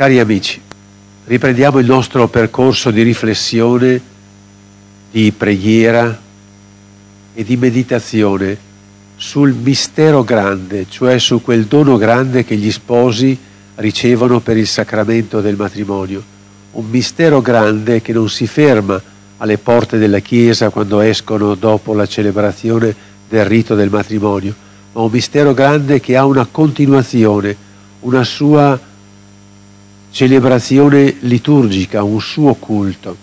Cari amici, riprendiamo il nostro percorso di riflessione, di preghiera e di meditazione sul mistero grande, cioè su quel dono grande che gli sposi ricevono per il sacramento del matrimonio. Un mistero grande che non si ferma alle porte della Chiesa quando escono dopo la celebrazione del rito del matrimonio, ma un mistero grande che ha una continuazione, una sua celebrazione liturgica, un suo culto.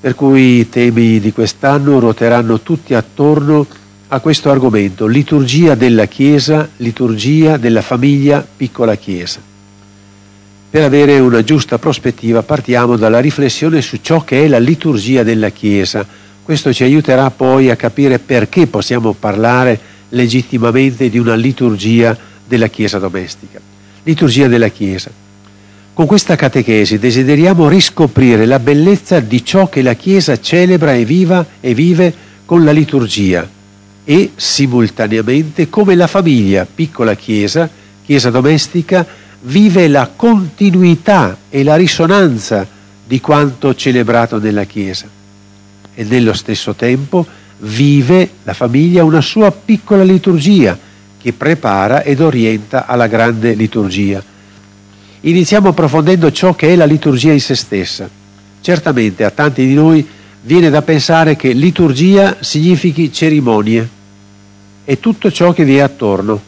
Per cui i temi di quest'anno ruoteranno tutti attorno a questo argomento, liturgia della Chiesa, liturgia della famiglia, piccola Chiesa. Per avere una giusta prospettiva partiamo dalla riflessione su ciò che è la liturgia della Chiesa. Questo ci aiuterà poi a capire perché possiamo parlare legittimamente di una liturgia della Chiesa domestica. Liturgia della Chiesa. Con questa catechesi desideriamo riscoprire la bellezza di ciò che la Chiesa celebra e, viva e vive con la liturgia e simultaneamente come la famiglia, piccola Chiesa, Chiesa domestica, vive la continuità e la risonanza di quanto celebrato nella Chiesa. E nello stesso tempo vive la famiglia una sua piccola liturgia che prepara ed orienta alla grande liturgia Iniziamo approfondendo ciò che è la liturgia in se stessa. Certamente a tanti di noi viene da pensare che liturgia significhi cerimonie e tutto ciò che vi è attorno.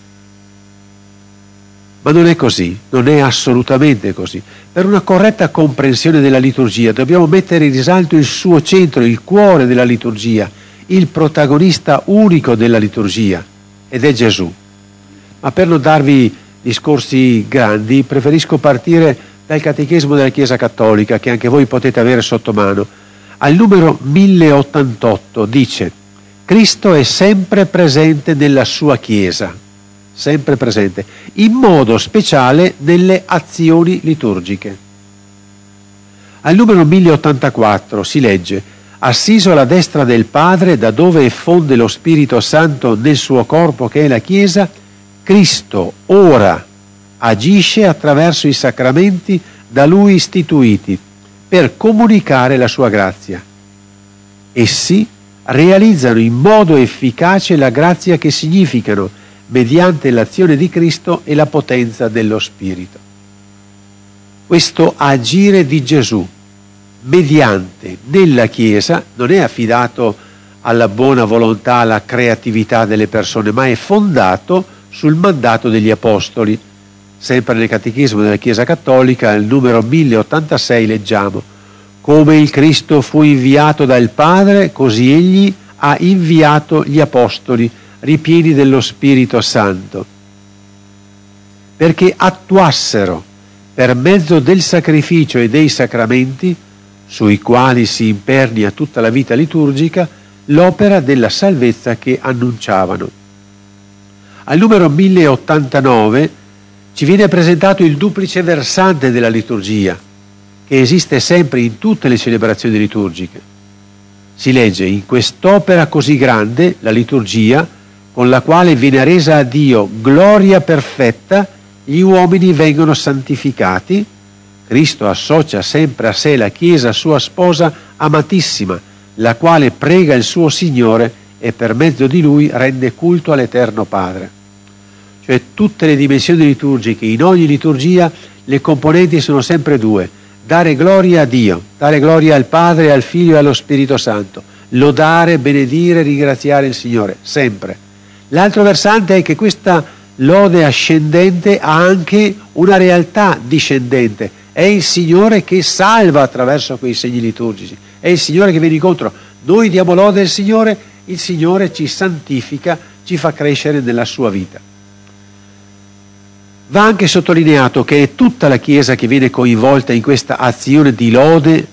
Ma non è così, non è assolutamente così. Per una corretta comprensione della liturgia dobbiamo mettere in risalto il suo centro, il cuore della liturgia, il protagonista unico della liturgia, ed è Gesù. Ma per non darvi discorsi grandi, preferisco partire dal Catechismo della Chiesa Cattolica, che anche voi potete avere sotto mano. Al numero 1088 dice, Cristo è sempre presente nella sua Chiesa, sempre presente, in modo speciale nelle azioni liturgiche. Al numero 1084 si legge, assiso alla destra del Padre, da dove effonde lo Spirito Santo nel suo corpo che è la Chiesa, Cristo ora agisce attraverso i sacramenti da Lui istituiti per comunicare la sua grazia. Essi realizzano in modo efficace la grazia che significano mediante l'azione di Cristo e la potenza dello Spirito. Questo agire di Gesù mediante nella Chiesa non è affidato alla buona volontà, alla creatività delle persone, ma è fondato sul mandato degli Apostoli. Sempre nel Catechismo della Chiesa Cattolica, al numero 1086, leggiamo come il Cristo fu inviato dal Padre, così egli ha inviato gli Apostoli, ripieni dello Spirito Santo, perché attuassero per mezzo del sacrificio e dei sacramenti, sui quali si impernia tutta la vita liturgica, l'opera della salvezza che annunciavano. Al numero 1089 ci viene presentato il duplice versante della liturgia, che esiste sempre in tutte le celebrazioni liturgiche. Si legge in quest'opera così grande, la liturgia, con la quale viene resa a Dio gloria perfetta, gli uomini vengono santificati, Cristo associa sempre a sé la Chiesa, sua sposa amatissima, la quale prega il suo Signore e per mezzo di lui rende culto all'Eterno Padre cioè tutte le dimensioni liturgiche, in ogni liturgia le componenti sono sempre due, dare gloria a Dio, dare gloria al Padre, al Figlio e allo Spirito Santo, lodare, benedire, ringraziare il Signore, sempre. L'altro versante è che questa lode ascendente ha anche una realtà discendente, è il Signore che salva attraverso quei segni liturgici, è il Signore che viene incontro. Noi diamo lode al Signore, il Signore ci santifica, ci fa crescere nella sua vita. Va anche sottolineato che è tutta la Chiesa che viene coinvolta in questa azione di lode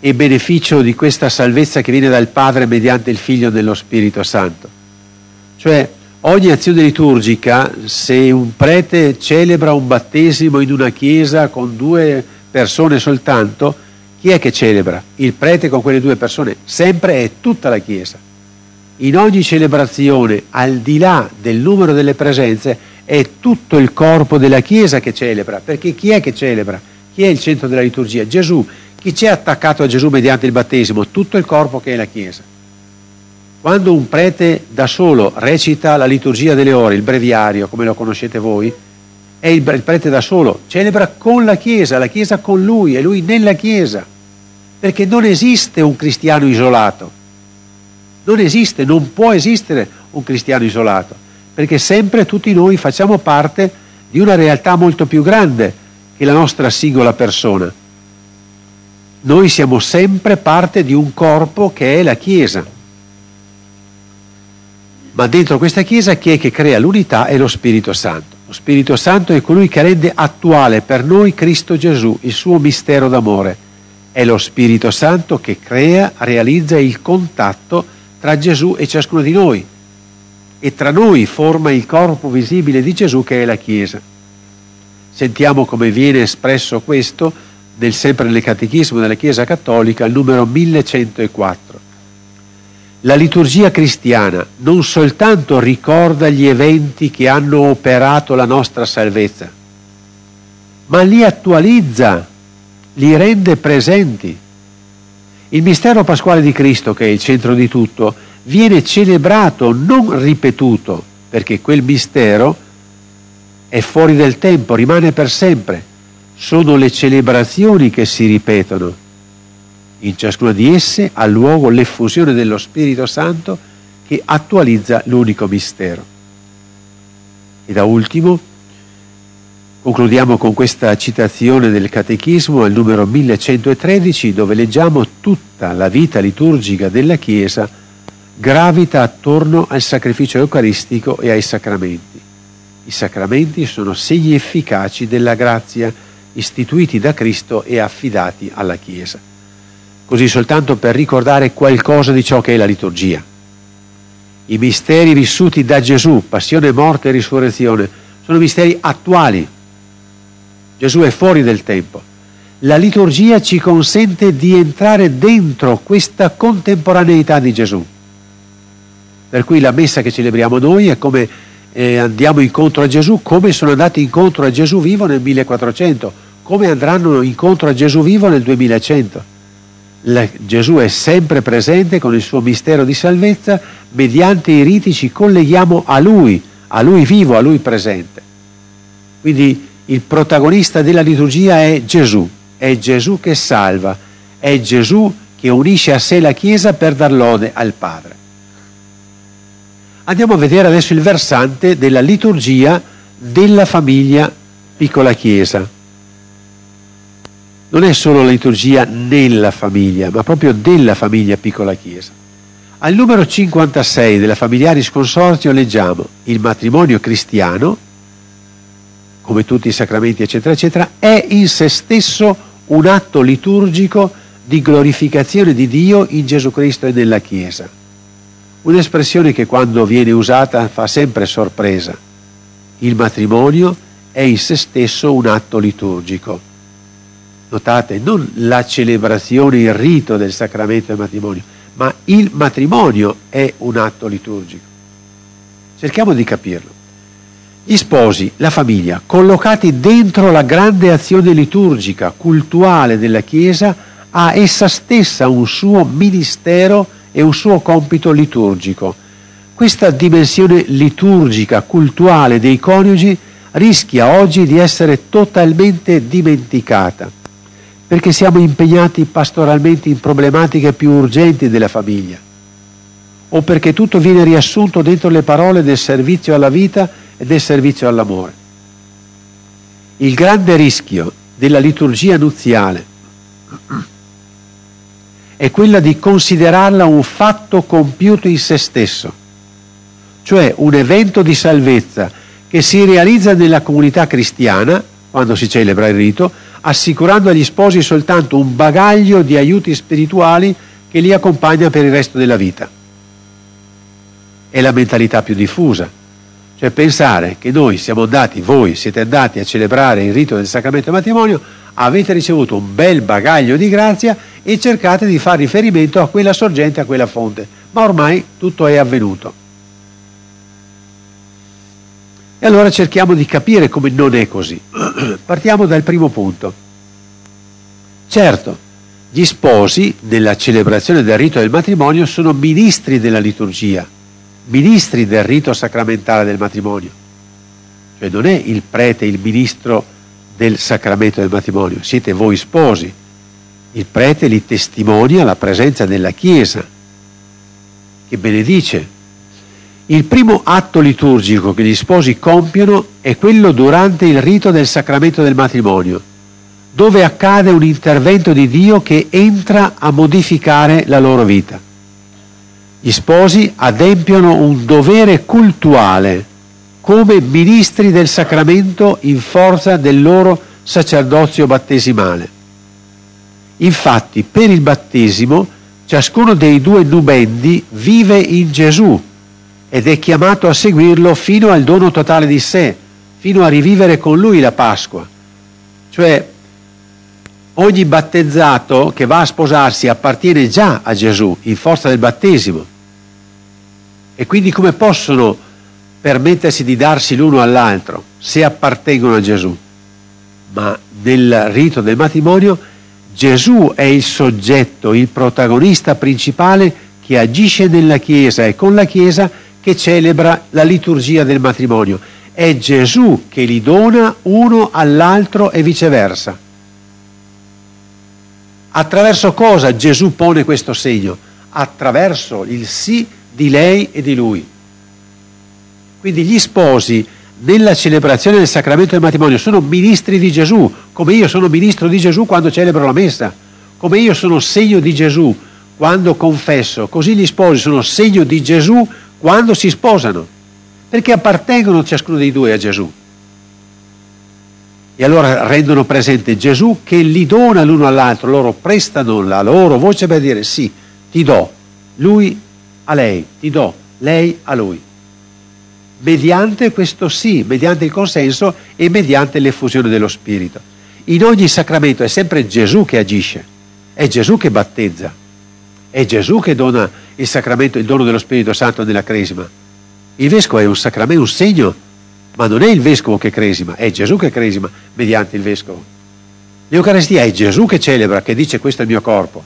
e beneficio di questa salvezza che viene dal Padre mediante il Figlio nello Spirito Santo. Cioè, ogni azione liturgica, se un prete celebra un battesimo in una chiesa con due persone soltanto, chi è che celebra? Il prete con quelle due persone? Sempre è tutta la Chiesa. In ogni celebrazione, al di là del numero delle presenze, è tutto il corpo della Chiesa che celebra, perché chi è che celebra? Chi è il centro della liturgia? Gesù. Chi c'è attaccato a Gesù mediante il battesimo? Tutto il corpo che è la Chiesa. Quando un prete da solo recita la liturgia delle ore, il breviario, come lo conoscete voi, è il prete da solo, celebra con la Chiesa, la Chiesa con lui e lui nella Chiesa, perché non esiste un cristiano isolato, non esiste, non può esistere un cristiano isolato, perché sempre tutti noi facciamo parte di una realtà molto più grande che la nostra singola persona. Noi siamo sempre parte di un corpo che è la Chiesa. Ma dentro questa Chiesa chi è che crea l'unità è lo Spirito Santo. Lo Spirito Santo è colui che rende attuale per noi Cristo Gesù, il suo mistero d'amore. È lo Spirito Santo che crea, realizza il contatto tra Gesù e ciascuno di noi e tra noi forma il corpo visibile di Gesù che è la Chiesa. Sentiamo come viene espresso questo nel, sempre nel Catechismo della Chiesa Cattolica, al numero 1104. La liturgia cristiana non soltanto ricorda gli eventi che hanno operato la nostra salvezza, ma li attualizza, li rende presenti. Il mistero pasquale di Cristo, che è il centro di tutto, viene celebrato, non ripetuto, perché quel mistero è fuori del tempo, rimane per sempre. Sono le celebrazioni che si ripetono. In ciascuna di esse ha luogo l'effusione dello Spirito Santo che attualizza l'unico mistero. E da ultimo, concludiamo con questa citazione del Catechismo al numero 1113 dove leggiamo tutta la vita liturgica della Chiesa gravita attorno al sacrificio eucaristico e ai sacramenti. I sacramenti sono segni efficaci della grazia istituiti da Cristo e affidati alla Chiesa. Così soltanto per ricordare qualcosa di ciò che è la liturgia. I misteri vissuti da Gesù, passione, morte e risurrezione, sono misteri attuali. Gesù è fuori del tempo. La liturgia ci consente di entrare dentro questa contemporaneità di Gesù. Per cui la messa che celebriamo noi è come eh, andiamo incontro a Gesù, come sono andati incontro a Gesù vivo nel 1400, come andranno incontro a Gesù vivo nel 2100. La, Gesù è sempre presente con il suo mistero di salvezza, mediante i riti ci colleghiamo a Lui, a Lui vivo, a Lui presente. Quindi il protagonista della liturgia è Gesù, è Gesù che salva, è Gesù che unisce a sé la Chiesa per dar lode al Padre. Andiamo a vedere adesso il versante della liturgia della famiglia piccola chiesa. Non è solo la liturgia nella famiglia, ma proprio della famiglia piccola chiesa. Al numero 56 della Familiaris Consorzio leggiamo il matrimonio cristiano, come tutti i sacramenti eccetera eccetera, è in se stesso un atto liturgico di glorificazione di Dio in Gesù Cristo e nella Chiesa Un'espressione che quando viene usata fa sempre sorpresa. Il matrimonio è in se stesso un atto liturgico. Notate, non la celebrazione, il rito del sacramento del matrimonio, ma il matrimonio è un atto liturgico. Cerchiamo di capirlo. Gli sposi, la famiglia, collocati dentro la grande azione liturgica, cultuale della Chiesa, ha essa stessa un suo ministero e un suo compito liturgico. Questa dimensione liturgica, cultuale dei coniugi rischia oggi di essere totalmente dimenticata, perché siamo impegnati pastoralmente in problematiche più urgenti della famiglia, o perché tutto viene riassunto dentro le parole del servizio alla vita e del servizio all'amore. Il grande rischio della liturgia nuziale è quella di considerarla un fatto compiuto in se stesso, cioè un evento di salvezza che si realizza nella comunità cristiana, quando si celebra il rito, assicurando agli sposi soltanto un bagaglio di aiuti spirituali che li accompagna per il resto della vita. È la mentalità più diffusa, cioè pensare che noi siamo andati, voi siete andati a celebrare il rito del sacramento del matrimonio, avete ricevuto un bel bagaglio di grazia e cercate di fare riferimento a quella sorgente, a quella fonte. Ma ormai tutto è avvenuto. E allora cerchiamo di capire come non è così. Partiamo dal primo punto. Certo, gli sposi nella celebrazione del rito del matrimonio sono ministri della liturgia, ministri del rito sacramentale del matrimonio. Cioè non è il prete il ministro del sacramento del matrimonio, siete voi sposi. Il prete li testimonia la presenza della Chiesa, che benedice. Il primo atto liturgico che gli sposi compiono è quello durante il rito del sacramento del matrimonio, dove accade un intervento di Dio che entra a modificare la loro vita. Gli sposi adempiono un dovere cultuale come ministri del sacramento in forza del loro sacerdozio battesimale. Infatti, per il battesimo, ciascuno dei due nubendi vive in Gesù ed è chiamato a seguirlo fino al dono totale di sé, fino a rivivere con lui la Pasqua. Cioè, ogni battezzato che va a sposarsi appartiene già a Gesù in forza del battesimo. E quindi come possono permettersi di darsi l'uno all'altro se appartengono a Gesù. Ma nel rito del matrimonio Gesù è il soggetto, il protagonista principale che agisce nella Chiesa e con la Chiesa che celebra la liturgia del matrimonio. È Gesù che li dona uno all'altro e viceversa. Attraverso cosa Gesù pone questo segno? Attraverso il sì di lei e di lui. Quindi gli sposi nella celebrazione del sacramento del matrimonio. Sono ministri di Gesù, come io sono ministro di Gesù quando celebro la messa, come io sono segno di Gesù quando confesso, così gli sposi sono segno di Gesù quando si sposano, perché appartengono ciascuno dei due a Gesù. E allora rendono presente Gesù che li dona l'uno all'altro, loro prestano la loro voce per dire sì, ti do, lui a lei, ti do, lei a lui mediante questo sì, mediante il consenso e mediante l'effusione dello Spirito. In ogni sacramento è sempre Gesù che agisce, è Gesù che battezza, è Gesù che dona il sacramento, il dono dello Spirito Santo nella cresima. Il vescovo è un sacramento, un segno, ma non è il vescovo che cresima, è Gesù che cresima mediante il vescovo. L'Eucaristia è Gesù che celebra, che dice questo è il mio corpo,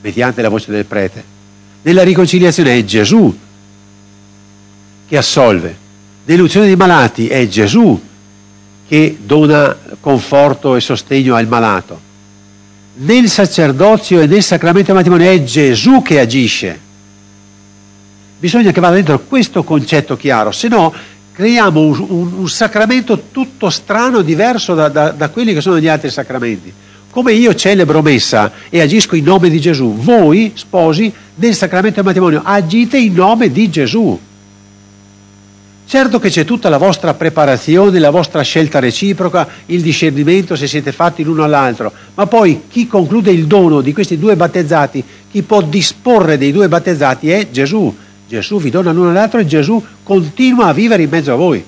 mediante la voce del prete. Nella riconciliazione è Gesù che assolve. Nell'unzione dei malati è Gesù che dona conforto e sostegno al malato. Nel sacerdozio e nel sacramento del matrimonio è Gesù che agisce. Bisogna che vada dentro questo concetto chiaro, se no creiamo un, un, un, sacramento tutto strano, diverso da, da, da quelli che sono gli altri sacramenti. Come io celebro messa e agisco in nome di Gesù, voi, sposi, nel sacramento del matrimonio, agite in nome di Gesù. Certo che c'è tutta la vostra preparazione, la vostra scelta reciproca, il discernimento se siete fatti l'uno all'altro, ma poi chi conclude il dono di questi due battezzati, chi può disporre dei due battezzati è Gesù. Gesù vi dona l'uno all'altro e Gesù continua a vivere in mezzo a voi.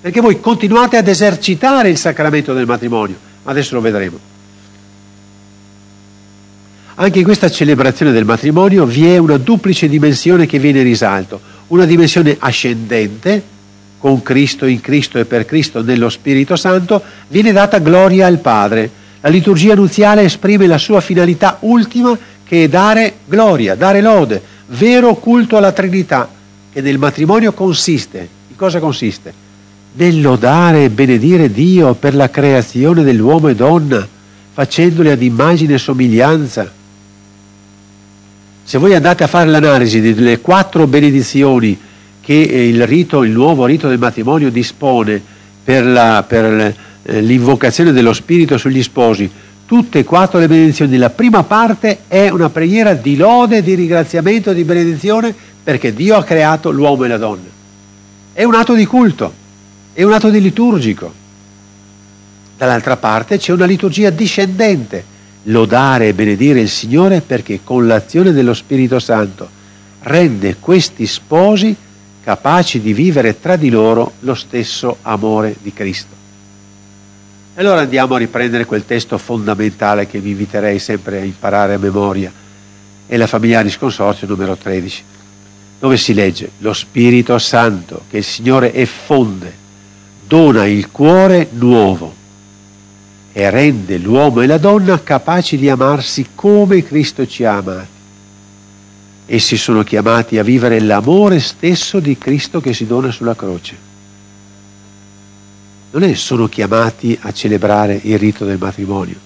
Perché voi continuate ad esercitare il sacramento del matrimonio, ma adesso lo vedremo. Anche in questa celebrazione del matrimonio vi è una duplice dimensione che viene in risalto una dimensione ascendente, con Cristo, in Cristo e per Cristo nello Spirito Santo, viene data gloria al Padre. La liturgia nuziale esprime la sua finalità ultima che è dare gloria, dare lode, vero culto alla Trinità, che nel matrimonio consiste. In cosa consiste? Nel lodare e benedire Dio per la creazione dell'uomo e donna, facendoli ad immagine e somiglianza se voi andate a fare l'analisi delle quattro benedizioni che il, rito, il nuovo rito del matrimonio dispone per, la, per eh, l'invocazione dello Spirito sugli sposi, tutte e quattro le benedizioni, la prima parte è una preghiera di lode, di ringraziamento, di benedizione perché Dio ha creato l'uomo e la donna. È un atto di culto, è un atto di liturgico. Dall'altra parte c'è una liturgia discendente lodare e benedire il Signore perché con l'azione dello Spirito Santo rende questi sposi capaci di vivere tra di loro lo stesso amore di Cristo. E allora andiamo a riprendere quel testo fondamentale che vi inviterei sempre a imparare a memoria, è la Familiaris Consorzio numero 13, dove si legge lo Spirito Santo che il Signore effonde, dona il cuore nuovo e rende l'uomo e la donna capaci di amarsi come Cristo ci ha amati. Essi sono chiamati a vivere l'amore stesso di Cristo che si dona sulla croce. Non è sono chiamati a celebrare il rito del matrimonio,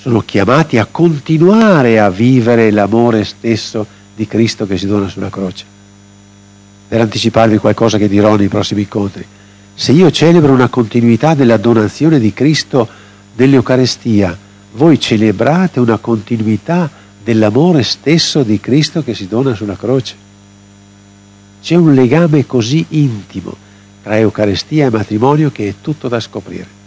sono chiamati a continuare a vivere l'amore stesso di Cristo che si dona sulla croce. Per anticiparvi qualcosa che dirò nei prossimi incontri, se io celebro una continuità della donazione di Cristo dell'Eucarestia, voi celebrate una continuità dell'amore stesso di Cristo che si dona sulla croce. C'è un legame così intimo tra Eucarestia e matrimonio che è tutto da scoprire.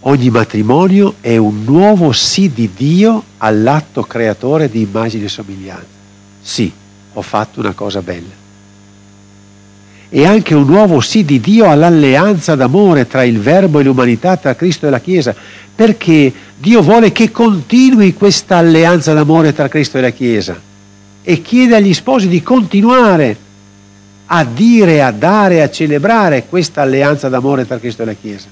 Ogni matrimonio è un nuovo sì di Dio all'atto creatore di immagine e somiglianza. Sì, ho fatto una cosa bella. E anche un nuovo sì di Dio all'alleanza d'amore tra il Verbo e l'umanità, tra Cristo e la Chiesa, perché Dio vuole che continui questa alleanza d'amore tra Cristo e la Chiesa e chiede agli sposi di continuare a dire, a dare, a celebrare questa alleanza d'amore tra Cristo e la Chiesa.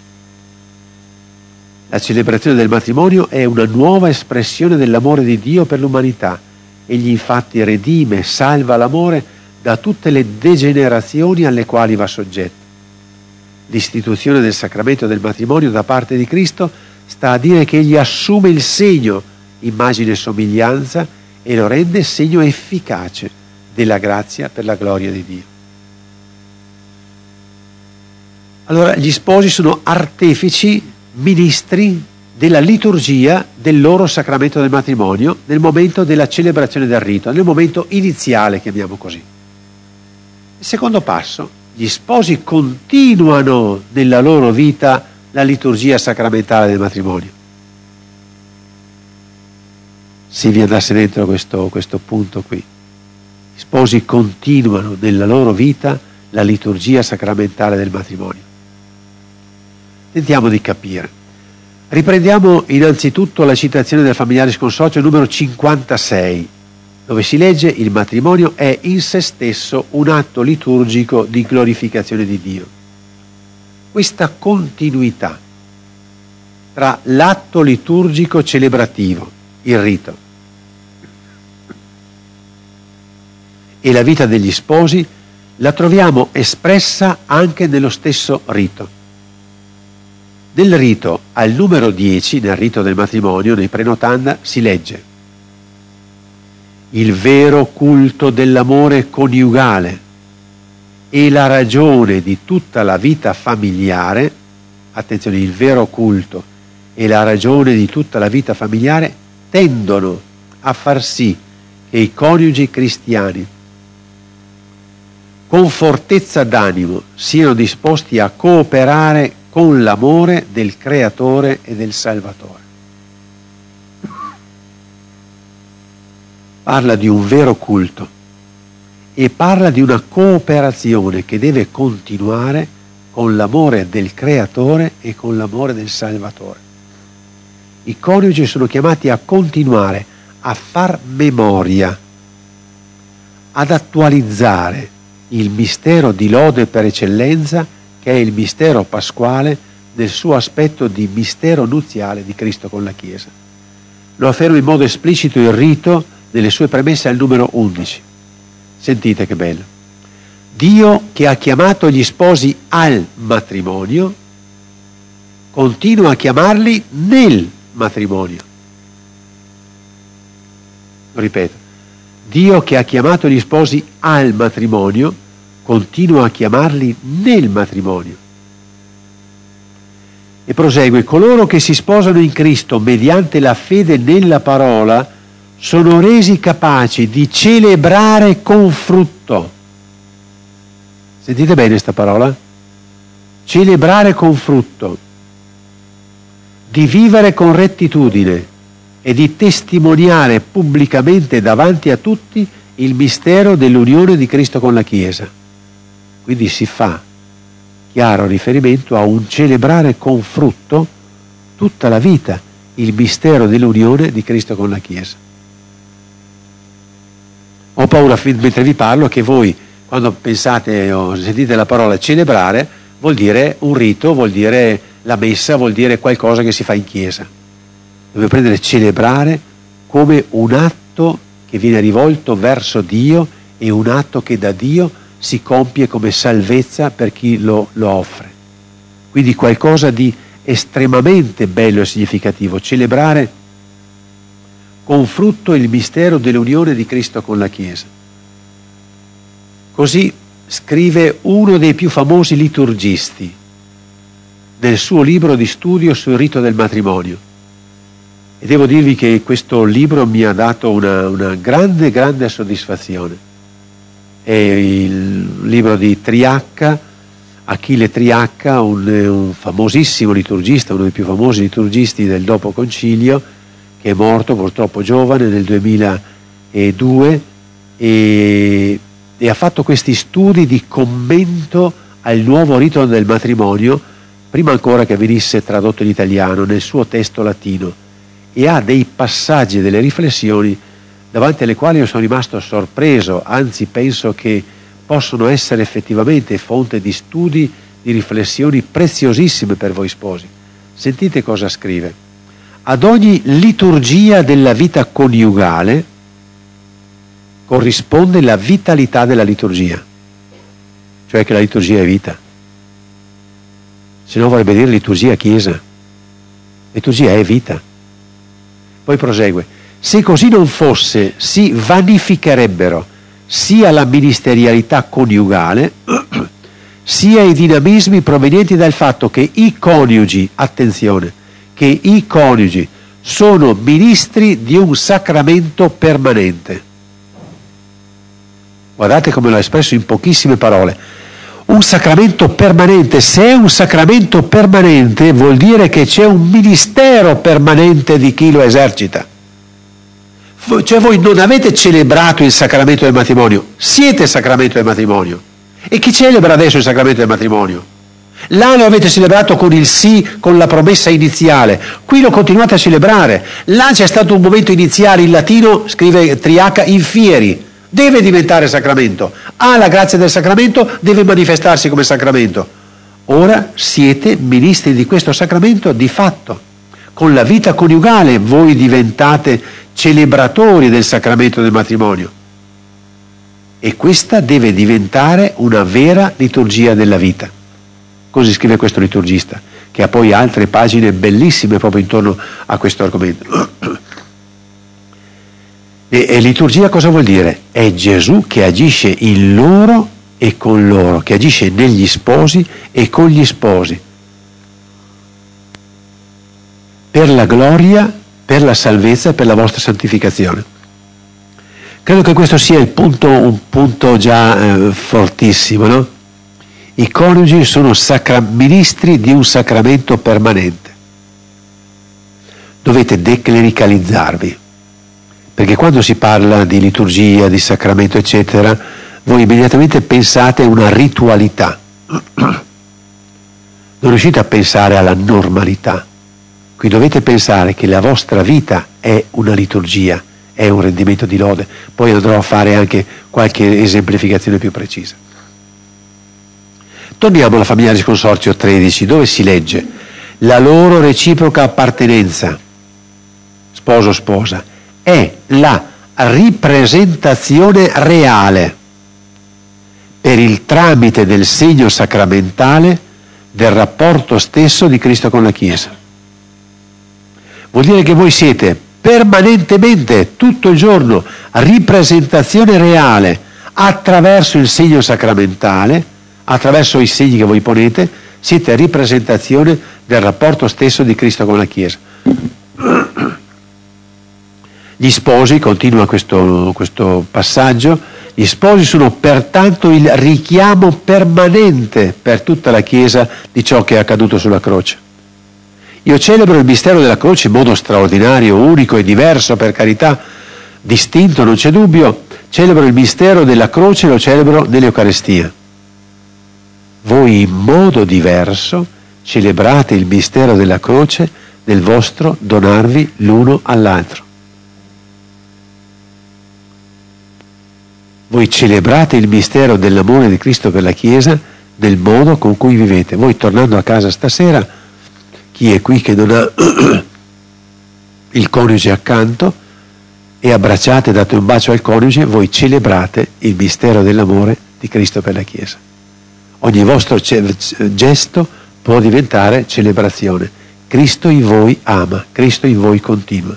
La celebrazione del matrimonio è una nuova espressione dell'amore di Dio per l'umanità. Egli infatti redime, salva l'amore da tutte le degenerazioni alle quali va soggetto. L'istituzione del sacramento del matrimonio da parte di Cristo sta a dire che egli assume il segno, immagine e somiglianza, e lo rende segno efficace della grazia per la gloria di Dio. Allora, gli sposi sono artefici ministri della liturgia del loro sacramento del matrimonio nel momento della celebrazione del rito, nel momento iniziale, chiamiamo così. Il secondo passo, gli sposi continuano nella loro vita la liturgia sacramentale del matrimonio. Se vi andasse dentro questo, questo punto qui. Gli sposi continuano nella loro vita la liturgia sacramentale del matrimonio. Tentiamo di capire. Riprendiamo innanzitutto la citazione del familiare sconsocio numero 56, dove si legge il matrimonio è in se stesso un atto liturgico di glorificazione di Dio. Questa continuità tra l'atto liturgico celebrativo, il rito, e la vita degli sposi la troviamo espressa anche nello stesso rito. Del rito al numero 10, nel rito del matrimonio, nei prenotanda, si legge il vero culto dell'amore coniugale e la ragione di tutta la vita familiare, attenzione, il vero culto e la ragione di tutta la vita familiare tendono a far sì che i coniugi cristiani con fortezza d'animo siano disposti a cooperare con l'amore del Creatore e del Salvatore. Parla di un vero culto e parla di una cooperazione che deve continuare con l'amore del Creatore e con l'amore del Salvatore. I coniugi sono chiamati a continuare a far memoria, ad attualizzare il mistero di lode per eccellenza che è il mistero pasquale nel suo aspetto di mistero nuziale di Cristo con la Chiesa. Lo afferma in modo esplicito il rito nelle sue premesse al numero 11. Sentite che bello. Dio che ha chiamato gli sposi al matrimonio, continua a chiamarli nel matrimonio. Lo ripeto. Dio che ha chiamato gli sposi al matrimonio, continua a chiamarli nel matrimonio. E prosegue, coloro che si sposano in Cristo mediante la fede nella parola sono resi capaci di celebrare con frutto. Sentite bene questa parola? Celebrare con frutto, di vivere con rettitudine e di testimoniare pubblicamente davanti a tutti il mistero dell'unione di Cristo con la Chiesa. Quindi si fa chiaro riferimento a un celebrare con frutto tutta la vita il mistero dell'unione di Cristo con la Chiesa. Ho paura mentre vi parlo che voi quando pensate o sentite la parola celebrare vuol dire un rito, vuol dire la messa, vuol dire qualcosa che si fa in chiesa. Dobbiamo prendere celebrare come un atto che viene rivolto verso Dio e un atto che da Dio si compie come salvezza per chi lo, lo offre. Quindi qualcosa di estremamente bello e significativo, celebrare con frutto il mistero dell'unione di Cristo con la Chiesa. Così scrive uno dei più famosi liturgisti nel suo libro di studio sul rito del matrimonio. E devo dirvi che questo libro mi ha dato una, una grande, grande soddisfazione. È il libro di Triacca, Achille Triacca, un, un, famosissimo liturgista, uno dei più famosi liturgisti del dopo concilio, che è morto purtroppo giovane nel 2002 e, e ha fatto questi studi di commento al nuovo rito del matrimonio, prima ancora che venisse tradotto in italiano, nel suo testo latino e ha dei passaggi, delle riflessioni davanti alle quali io sono rimasto sorpreso, anzi penso che possono essere effettivamente fonte di studi, di riflessioni preziosissime per voi sposi. Sentite cosa scrive. Ad ogni liturgia della vita coniugale corrisponde la vitalità della liturgia, cioè che la liturgia è vita. Se no vorrebbe dire liturgia chiesa. Liturgia è vita. Poi prosegue, se così non fosse, si vanificherebbero sia la ministerialità coniugale, sia i dinamismi provenienti dal fatto che i coniugi, attenzione, che i coniugi sono ministri di un sacramento permanente. Guardate come l'ho espresso in pochissime parole. Un sacramento permanente, se è un sacramento permanente vuol dire che c'è un ministero permanente di chi lo esercita. Cioè voi non avete celebrato il sacramento del matrimonio, siete sacramento del matrimonio. E chi celebra adesso il sacramento del matrimonio? Là lo avete celebrato con il sì, con la promessa iniziale, qui lo continuate a celebrare. Là c'è stato un momento iniziale in latino, scrive Triaca, in fieri, deve diventare sacramento, ha la grazia del sacramento, deve manifestarsi come sacramento. Ora siete ministri di questo sacramento di fatto. Con la vita coniugale voi diventate celebratori del sacramento del matrimonio. E questa deve diventare una vera liturgia della vita. Così scrive questo liturgista, che ha poi altre pagine bellissime proprio intorno a questo argomento. E, e liturgia cosa vuol dire? È Gesù che agisce in loro e con loro, che agisce negli sposi e con gli sposi. Per la gloria, per la salvezza, per la vostra santificazione. Credo che questo sia punto, un punto già eh, fortissimo, no? I coniugi sono sacra- ministri di un sacramento permanente. Dovete declericalizzarvi perché quando si parla di liturgia, di sacramento, eccetera, voi immediatamente pensate a una ritualità. Non riuscite a pensare alla normalità. Qui dovete pensare che la vostra vita è una liturgia, è un rendimento di lode. Poi andrò a fare anche qualche esemplificazione più precisa. Torniamo alla famiglia di Consorzio 13, dove si legge la loro reciproca appartenenza, sposo-sposa, è la ripresentazione reale per il tramite del segno sacramentale del rapporto stesso di Cristo con la Chiesa. Vuol dire che voi siete permanentemente, tutto il giorno, ripresentazione reale attraverso il segno sacramentale, attraverso i segni che voi ponete, siete ripresentazione del rapporto stesso di Cristo con la Chiesa. Gli sposi, continua questo, questo passaggio, gli sposi sono pertanto il richiamo permanente per tutta la Chiesa di ciò che è accaduto sulla croce. Io celebro il mistero della croce in modo straordinario, unico e diverso, per carità, distinto, non c'è dubbio. Celebro il mistero della croce, lo celebro nell'Eucarestia. Voi in modo diverso celebrate il mistero della croce nel vostro donarvi l'uno all'altro. Voi celebrate il mistero dell'amore di Cristo per la Chiesa nel modo con cui vivete. Voi tornando a casa stasera, chi è qui che non ha il coniuge accanto e abbracciate, date un bacio al coniuge, voi celebrate il mistero dell'amore di Cristo per la Chiesa. Ogni vostro gesto può diventare celebrazione. Cristo in voi ama, Cristo in voi continua.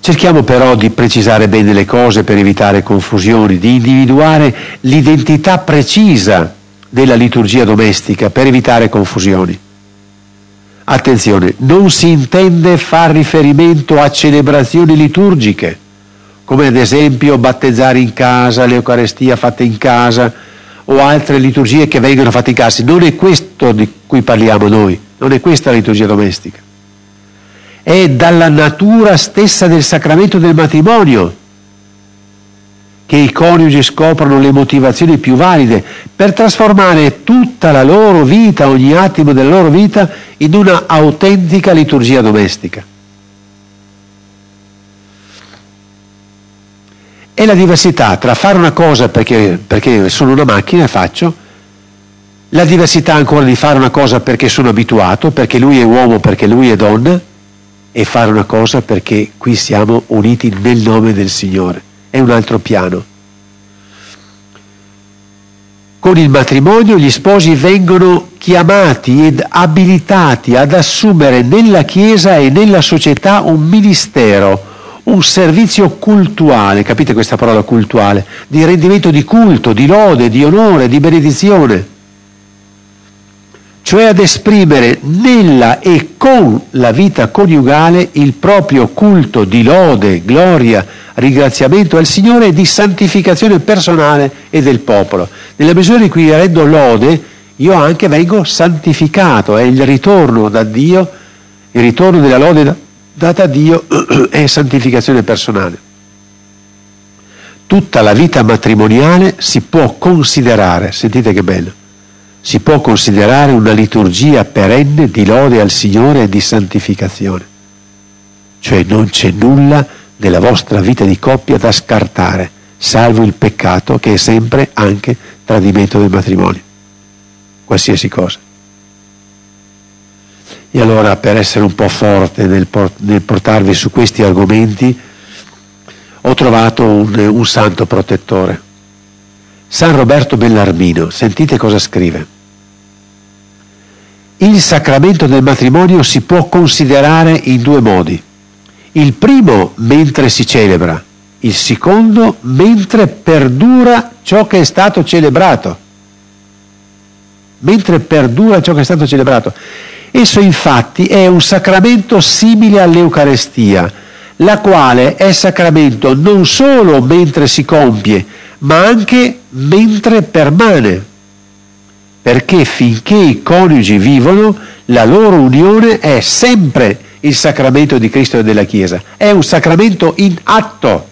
Cerchiamo però di precisare bene le cose per evitare confusioni, di individuare l'identità precisa della liturgia domestica per evitare confusioni. Attenzione, non si intende far riferimento a celebrazioni liturgiche, come ad esempio battezzare in casa, l'Eucarestia fatta in casa o altre liturgie che vengono fatte in casa. Non è questo di cui parliamo noi, non è questa la liturgia domestica è dalla natura stessa del sacramento del matrimonio che i coniugi scoprono le motivazioni più valide per trasformare tutta la loro vita, ogni attimo della loro vita, in una autentica liturgia domestica. La diversità tra fare una cosa perché, perché sono una macchina e faccio, la diversità ancora di fare una cosa perché sono abituato, perché lui è uomo, perché lui è donna, e fare una cosa perché qui siamo uniti nel nome del Signore. È un altro piano. Con il matrimonio gli sposi vengono chiamati ed abilitati ad assumere nella Chiesa e nella società un ministero, un servizio cultuale, capite questa parola cultuale, di rendimento di culto, di lode, di onore, di benedizione cioè ad esprimere nella e con la vita coniugale il proprio culto di lode, gloria, ringraziamento al Signore e di santificazione personale e del popolo. Nella misura in cui rendo lode, io anche vengo santificato, è il ritorno da Dio, il ritorno della lode data a Dio è santificazione personale. Tutta la vita matrimoniale si può considerare, sentite che bello, si può considerare una liturgia perenne di lode al Signore e di santificazione. Cioè non c'è nulla nella vostra vita di coppia da scartare, salvo il peccato che è sempre anche tradimento del matrimonio. Qualsiasi cosa. E allora per essere un po' forte nel, port- nel portarvi su questi argomenti, ho trovato un, un santo protettore. San Roberto Bellarmino, sentite cosa scrive. Il sacramento del matrimonio si può considerare in due modi. Il primo mentre si celebra, il secondo mentre perdura ciò che è stato celebrato. Mentre perdura ciò che è stato celebrato. Esso infatti è un sacramento simile all'Eucarestia, la quale è sacramento non solo mentre si compie, ma anche mentre permane. Perché finché i coniugi vivono, la loro unione è sempre il sacramento di Cristo e della Chiesa, è un sacramento in atto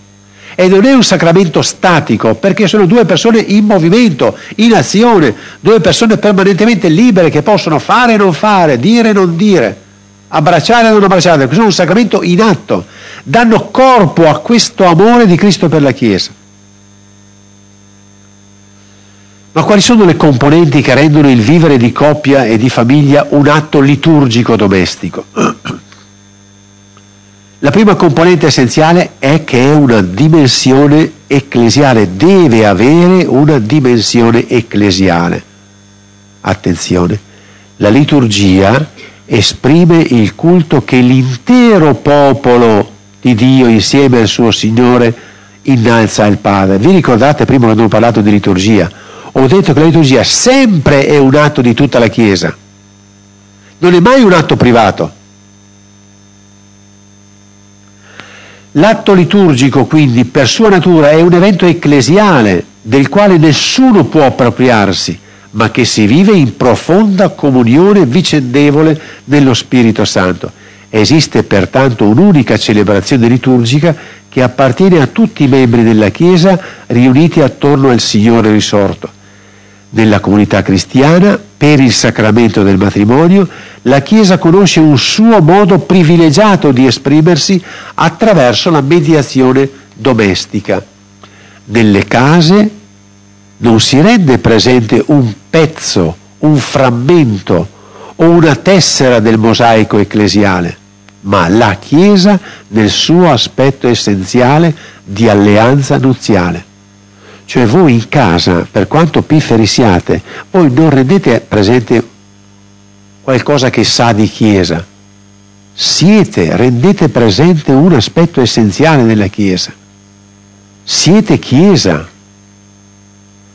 e non è un sacramento statico, perché sono due persone in movimento, in azione, due persone permanentemente libere che possono fare e non fare, dire e non dire, abbracciare e non abbracciare, sono un sacramento in atto, danno corpo a questo amore di Cristo per la Chiesa. Ma quali sono le componenti che rendono il vivere di coppia e di famiglia un atto liturgico domestico? La prima componente essenziale è che è una dimensione ecclesiale, deve avere una dimensione ecclesiale. Attenzione, la liturgia esprime il culto che l'intero popolo di Dio insieme al suo Signore innalza al Padre. Vi ricordate prima quando ho parlato di liturgia? ho detto che la liturgia sempre è un atto di tutta la Chiesa, non è mai un atto privato. L'atto liturgico quindi per sua natura è un evento ecclesiale del quale nessuno può appropriarsi, ma che si vive in profonda comunione vicendevole nello Spirito Santo. Esiste pertanto un'unica celebrazione liturgica che appartiene a tutti i membri della Chiesa riuniti attorno al Signore risorto della comunità cristiana, per il sacramento del matrimonio, la Chiesa conosce un suo modo privilegiato di esprimersi attraverso la mediazione domestica. Nelle case non si rende presente un pezzo, un frammento o una tessera del mosaico ecclesiale, ma la Chiesa nel suo aspetto essenziale di alleanza nuziale. Cioè voi in casa, per quanto pifferi siate, voi non rendete presente qualcosa che sa di Chiesa. Siete, rendete presente un aspetto essenziale della Chiesa. Siete Chiesa.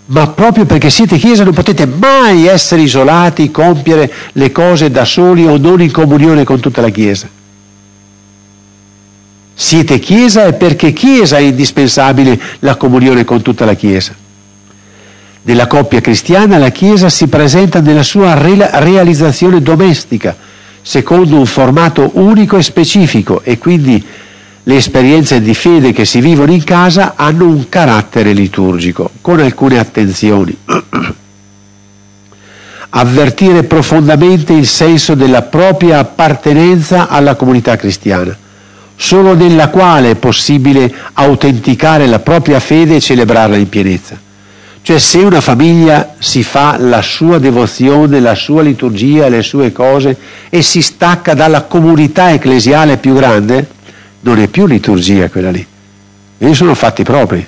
Ma proprio perché siete Chiesa non potete mai essere isolati, compiere le cose da soli o non in comunione con tutta la Chiesa. Siete Chiesa e perché Chiesa è indispensabile la comunione con tutta la Chiesa. Nella coppia cristiana la Chiesa si presenta nella sua realizzazione domestica, secondo un formato unico e specifico e quindi le esperienze di fede che si vivono in casa hanno un carattere liturgico, con alcune attenzioni. Avvertire profondamente il senso della propria appartenenza alla comunità cristiana solo nella quale è possibile autenticare la propria fede e celebrarla in pienezza. Cioè se una famiglia si fa la sua devozione, la sua liturgia, le sue cose e si stacca dalla comunità ecclesiale più grande, non è più liturgia quella lì. E sono fatti propri.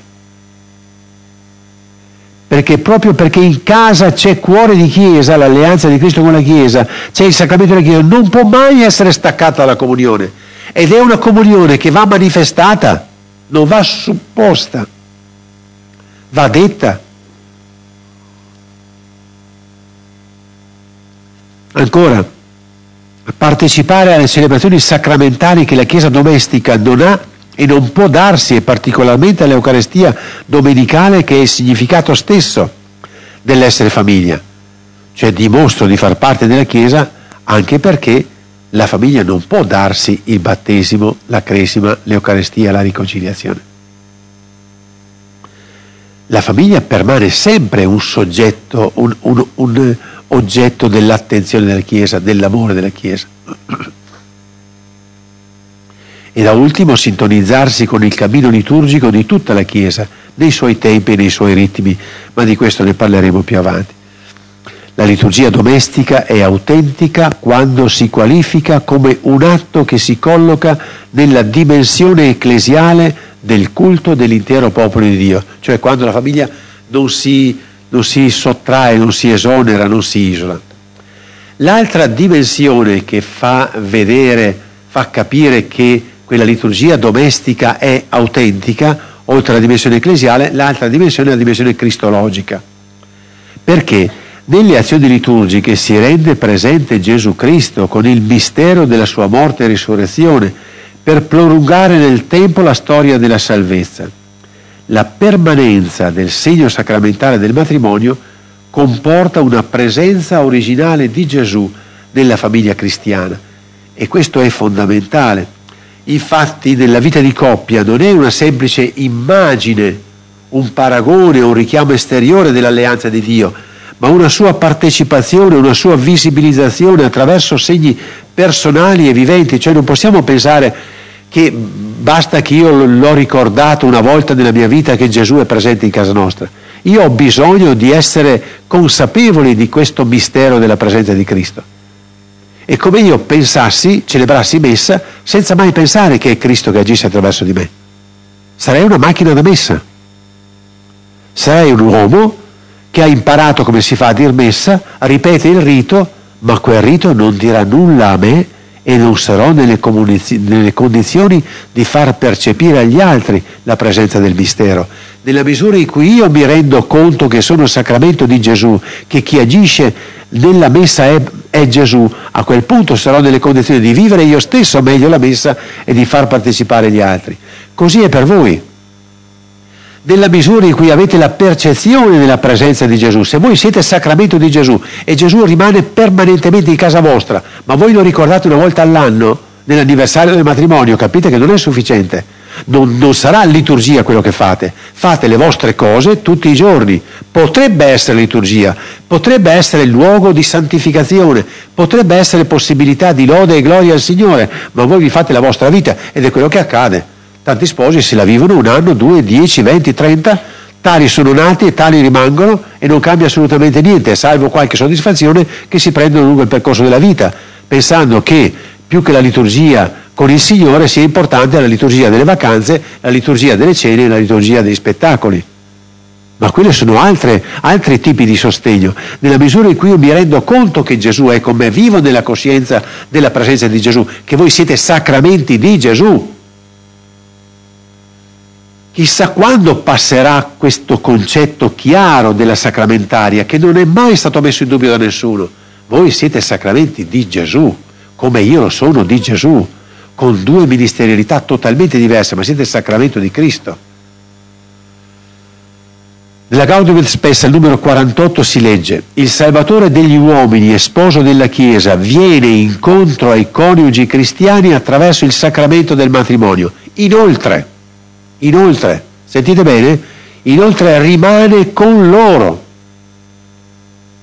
Perché proprio perché in casa c'è cuore di Chiesa, l'alleanza di Cristo con la Chiesa, c'è il sacramento della Chiesa, non può mai essere staccata dalla comunione ed è una comunione che va manifestata, non va supposta, va detta. Ancora, partecipare alle celebrazioni sacramentali che la Chiesa domestica non ha e non può darsi, e particolarmente all'Eucarestia domenicale che è il significato stesso dell'essere famiglia, cioè dimostro di far parte della Chiesa anche perché la famiglia non può darsi il battesimo, la cresima, l'Eucarestia, la riconciliazione. La famiglia permane sempre un soggetto, un, un, un oggetto dell'attenzione della Chiesa, dell'amore della Chiesa. E da ultimo sintonizzarsi con il cammino liturgico di tutta la Chiesa, nei suoi tempi e nei suoi ritmi, ma di questo ne parleremo più avanti. La liturgia domestica è autentica quando si qualifica come un atto che si colloca nella dimensione ecclesiale del culto dell'intero popolo di Dio, cioè quando la famiglia non si, non si sottrae, non si esonera, non si isola. L'altra dimensione che fa vedere, fa capire che quella liturgia domestica è autentica, oltre alla dimensione ecclesiale, l'altra dimensione è la dimensione cristologica. Perché? Nelle azioni liturgiche si rende presente Gesù Cristo con il mistero della sua morte e risurrezione per prolungare nel tempo la storia della salvezza. La permanenza del segno sacramentale del matrimonio comporta una presenza originale di Gesù nella famiglia cristiana e questo è fondamentale. Infatti nella vita di coppia non è una semplice immagine, un paragone, un richiamo esteriore dell'alleanza di Dio, ma una sua partecipazione, una sua visibilizzazione attraverso segni personali e viventi, cioè non possiamo pensare che basta che io l'ho ricordato una volta nella mia vita che Gesù è presente in casa nostra. Io ho bisogno di essere consapevoli di questo mistero della presenza di Cristo. E come io pensassi, celebrassi messa, senza mai pensare che è Cristo che agisce attraverso di me. Sarei una macchina da messa. Sarei un uomo che ha imparato come si fa a dir messa, ripete il rito, ma quel rito non dirà nulla a me e non sarò nelle, nelle, condizioni di far percepire agli altri la presenza del mistero. Nella misura in cui io mi rendo conto che sono il sacramento di Gesù, che chi agisce nella messa è, è Gesù, a quel punto sarò nelle condizioni di vivere io stesso meglio la messa e di far partecipare gli altri. Così è per voi nella misura in cui avete la percezione della presenza di Gesù. Se voi siete sacramento di Gesù e Gesù rimane permanentemente in casa vostra, ma voi lo ricordate una volta all'anno, nell'anniversario del matrimonio, capite che non è sufficiente. Non, non, sarà liturgia quello che fate, fate le vostre cose tutti i giorni. Potrebbe essere liturgia, potrebbe essere luogo di santificazione, potrebbe essere possibilità di lode e gloria al Signore, ma voi vi fate la vostra vita ed è quello che accade. Tanti sposi se la vivono un anno, due, dieci, venti, trenta, tali sono nati e tali rimangono e non cambia assolutamente niente, salvo qualche soddisfazione che si prendono lungo il percorso della vita, pensando che più che la liturgia con il Signore sia importante la liturgia delle vacanze, la liturgia delle cene e la liturgia dei spettacoli. Ma quelle sono altre, altri tipi di sostegno. Nella misura in cui io mi rendo conto che Gesù è con me, vivo nella coscienza della presenza di Gesù, che voi siete sacramenti di Gesù. Chissà quando passerà questo concetto chiaro della sacramentaria, che non è mai stato messo in dubbio da nessuno. Voi siete sacramenti di Gesù, come io lo sono di Gesù, con due ministerialità totalmente diverse, ma siete il sacramento di Cristo. Nella Gaudium et Spes al numero 48 si legge Il Salvatore degli uomini e sposo della Chiesa viene incontro ai coniugi cristiani attraverso il sacramento del matrimonio. Inoltre, inoltre, sentite bene, inoltre rimane con loro,